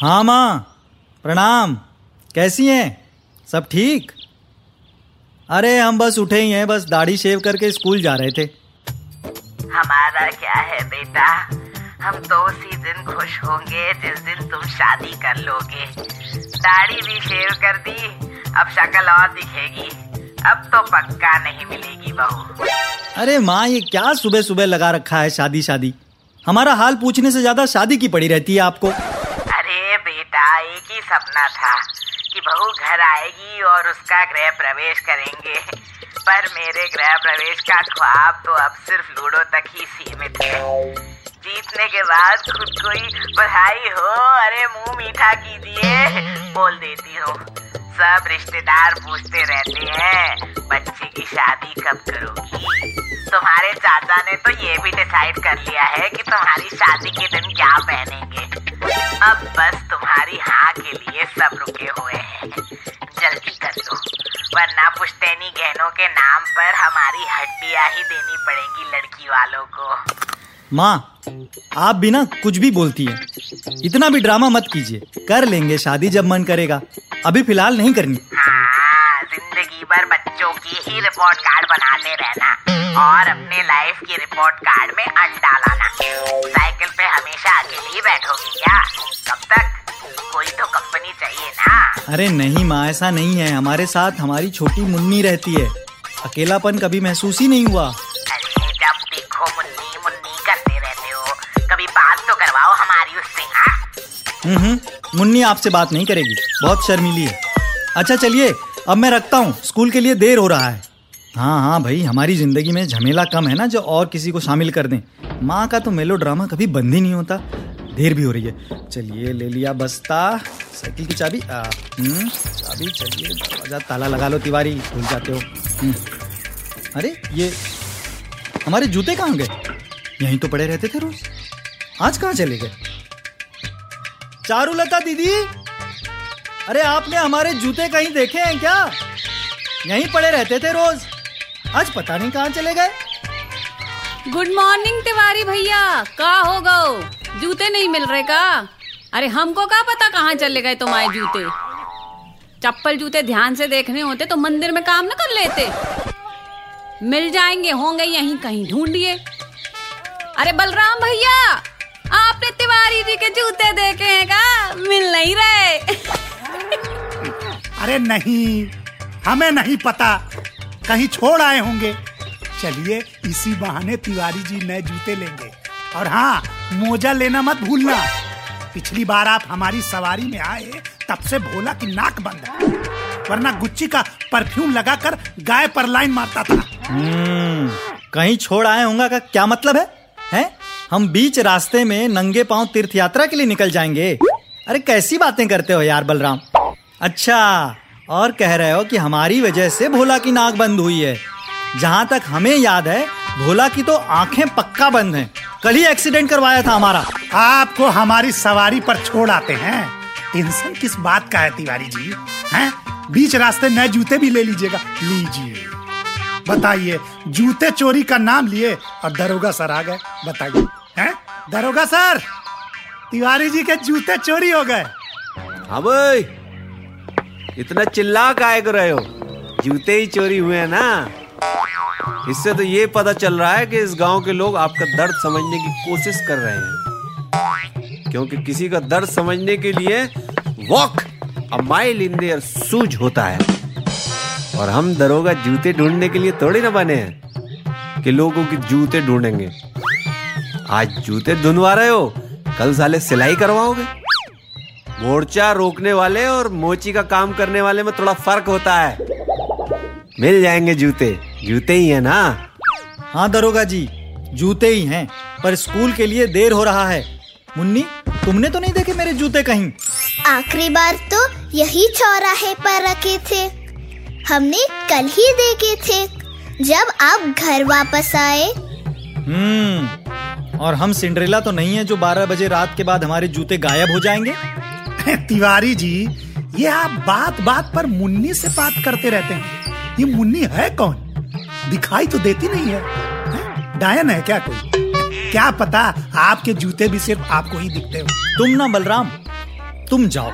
हाँ माँ प्रणाम। कैसी हैं? सब ठीक? अरे हम बस उठे ही हैं बस दाढ़ी शेव करके स्कूल जा रहे थे। हमारा क्या है बेटा? हम तो उसी दिन खुश होंगे जिस दिन तुम शादी कर लोगे। दाढ़ी भी शेव कर दी अब शक्ल और दिखेगी। अब तो पक्का नहीं मिलेगी बहू। अरे माँ ये क्या सुबह सुबह लगा रखा है शादी शादी हमारा हाल पूछने से ज़्यादा शादी की पड़ी रहती है आपको। एक ही सपना था कि बहू घर आएगी और उसका गृह प्रवेश करेंगे। पर मेरे गृह प्रवेश का ख्वाब तो अब सिर्फ़ लूडो तक ही सीमित है। जीतने के बाद खुद को ही बधाई हो, अरे मुँह मीठा कीजिए, बोल देती हूँ। सब रिश्तेदार पूछते रहते हैं, बच्चे की शादी कब करोगी? तुम्हारे चाचा ने तो ये भी डिसाइड कर लिया है कि तुम्हारी शादी के दिन क्या पहनेंगे। अब बस रुके हुए हैं। जल्दी कर दो। वरना पुश्तैनी गहनों के नाम पर हमारी हड्डियाँ ही देनी पड़ेंगी लड़की वालों को। माँ आप भी ना कुछ भी बोलती है। इतना भी ड्रामा मत कीजिए। कर लेंगे शादी जब मन करेगा। अभी फ़िलहाल नहीं करनी। हाँ, ज़िंदगी भर बच्चों की ही रिपोर्ट कार्ड बनाते रहना और अपने लाइफ की रिपोर्ट कार्ड में अंडा लाना। साइकिल पे हमेशा अकेले ही बैठोगी क्या? अरे नहीं माँ ऐसा नहीं है। हमारे साथ हमारी छोटी मुन्नी रहती है। अकेलापन कभी महसूस ही नहीं हुआ। मुन्नी मुन्नी करते रहते हो कभी बात तो करवाओ हमारी उससे हाँ? हम्म मुन्नी आपसे बात नहीं करेगी। बहुत शर्मीली है। अच्छा चलिए अब मैं रखता हूँ। स्कूल के लिए देर हो रहा है। हाँ हाँ भाई हमारी ज़िंदगी में झमेला कम है ना जो और किसी को शामिल कर दें। माँ का तो मेलो ड्रामा कभी बंद ही नहीं होता। देर भी हो रही है। चलिए ले लिया बस्ता। साइकिल की चाबी। हम्म, चाबी चलिए दरवाज़ा ताला लगा लो तिवारी। भूल जाते हो। हम्म। अरे ये हमारे जूते कहाँ गए? यहीं तो पड़े रहते थे रोज। आज कहाँ चले गए? चारुलता दीदी? अरे आपने हमारे जूते कहीं देखे हैं क्या? यहीं पड़े रहते थे रोज। आज पता नहीं कहाँ चले गए। गुड मॉर्निंग तिवारी भैया। का हो गो? जूते नहीं मिल रहे का? अरे, हमको क्या पता कहाँ चले गए तुम्हारे जूते? चप्पल जूते ध्यान से देखने होते तो मंदिर में काम न कर लेते। मिल जाएँगे, होंगे यहीं कहीं ढूंढिए। अरे, बलराम भैया, आपने तिवारी जी के जूते देखे हैं का? मिल नहीं रहे। अरे, नहीं, हमें नहीं पता। कहीं छोड़ आए होंगे। चलिए, इसी बहाने तिवारी जी नए जूते लेंगे। और हाँ मोजा लेना मत भूलना। पिछली बार आप हमारी सवारी में आए तब से भोला की नाक बंद है। वरना गुच्ची का परफ्यूम लगाकर गाय पर लाइन मारता था। हम्म, कहीं छोड़ आए होंगे का क्या मतलब है? हैं? हम बीच रास्ते में नंगे पाँव तीर्थ यात्रा के लिए निकल जाएँगे। अरे कैसी बातें करते हो यार बलराम। अच्छा और कह रहे हो कि हमारी वजह से भोला की नाक बंद हुई है। जहाँ तक हमें याद है भोला की तो आँखें पक्का बंद हैं। कल ही एक्सीडेंट करवाया था हमारा। आपको हमारी सवारी पर छोड़ आते हैं। टेंशन किस बात का है तिवारी जी हैं? बीच रास्ते नए जूते भी ले लीजिएगा। लीजिए। बताइए जूते चोरी का नाम लिए और दरोगा सर आ गए। बताइए हैं? दरोगा सर तिवारी जी के जूते चोरी हो गए। हाँ भाई इतना चिल्ला काय कर रहे हो? जूते ही चोरी हुए हैं ना? इससे तो ये पता चल रहा है कि इस गाँव के लोग आपका दर्द समझने की कोशिश कर रहे हैं। क्योंकि किसी का दर्द समझने के लिए walk a mile in their shoes होता है। और हम दरोगा जूते ढूँढने के लिए थोड़ी ना बने हैं कि लोगों के जूते ढूंढेंगे। आज जूते धुनवा रहे हो, कल साले सिलाई करवाओगे। मोर्चा रोकने वाले और मोची का काम करने वाले में थोड़ा फ़र्क होता है। मिल जाएँगे जूते। जूते ही है ना? हाँ दरोगा जी जूते ही हैं पर स्कूल के लिए देर हो रहा है। मुन्नी तुमने तो नहीं देखे मेरे जूते कहीं? आखिरी बार तो यही चौराहे पर रखे थे। हमने कल ही देखे थे जब आप घर वापस आए। हम्म और हम सिंड्रेला तो नहीं है जो 12 बजे रात के बाद हमारे जूते गायब हो जाएँगे? तिवारी जी ये आप बात बात पर मुन्नी से बात करते रहते हैं। ये मुन्नी है कौन? दिखाई तो देती नहीं है, है? डायन है क्या कोई? क्या पता आपके जूते भी सिर्फ़ आपको ही दिखते हो? तुम ना बलराम तुम जाओ।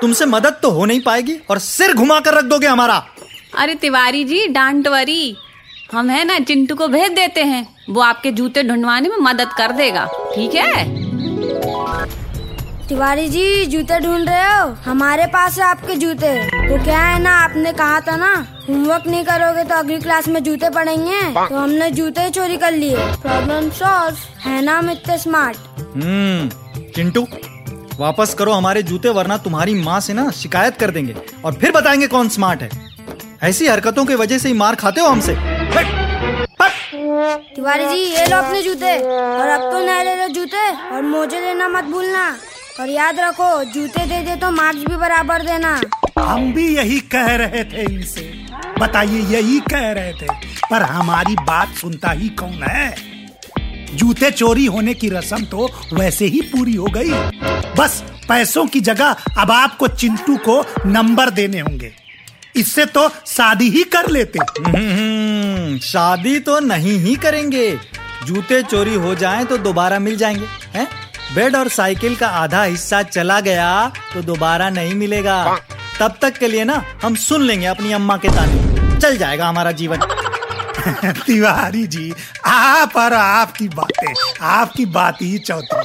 तुमसे मदद तो हो नहीं पाएगी और सिर घुमा कर रख दोगे हमारा। अरे तिवारी जी डांट वरी हम है ना चिंटू को भेज देते हैं। वो आपके जूते ढूंढवाने में मदद कर देगा। ठीक है? तिवारी जी जूते ढूंढ रहे हो? हमारे पास है आपके जूते। तो क्या है ना आपने कहा था ना होमवर्क नहीं करोगे तो अगली क्लास में जूते पड़ेंगे। तो हमने जूते चोरी कर लिए। प्रॉब्लम सॉल्व है ना हम इतने स्मार्ट हम्म चिंटू वापस करो हमारे जूते वरना तुम्हारी माँ से ना शिकायत कर देंगे। और फिर बताएँगे कौन स्मार्ट है। ऐसी हरकतों की वजह से ही मार खाते हो हमसे। तिवारी जी ये लो अपने जूते। और अब तो नए ले लो जूते और मोजे लेना मत भूलना। और याद रखो जूते दे दे तो मार्क्स भी बराबर देना। हम भी यही कह रहे थे इनसे। बताइए यही कह रहे थे। पर हमारी बात सुनता ही कौन है? जूते चोरी होने की रस्म तो वैसे ही पूरी हो गई। बस पैसों की जगह अब आपको चिंटू को नंबर देने होंगे। इससे तो शादी ही कर लेते। हम्म, शादी तो नहीं ही करेंगे। जूते चोरी हो जाएँ तो दोबारा मिल जाएँगे। बेड और साइकिल का आधा हिस्सा चला गया तो दोबारा नहीं मिलेगा। तब तक के लिए ना, हम सुन लेंगे अपनी अम्मा के ताने। चल जाएगा हमारा जीवन। तिवारी जी, आप और आपकी बातें, आपकी बात ही चौथी।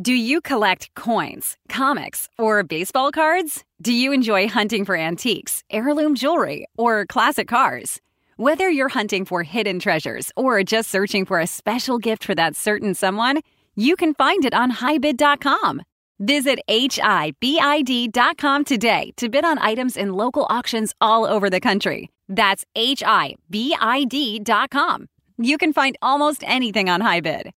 Do you collect coins, comics, or baseball cards? Do you enjoy hunting for antiques, heirloom jewelry, or classic cars? Whether you're hunting for hidden treasures or just searching for a special gift for that certain someone, you can find it on highbid.com. Visit HIBID.com today to bid on items in local auctions all over the country. That's HIBID.com. You can find almost anything on Highbid.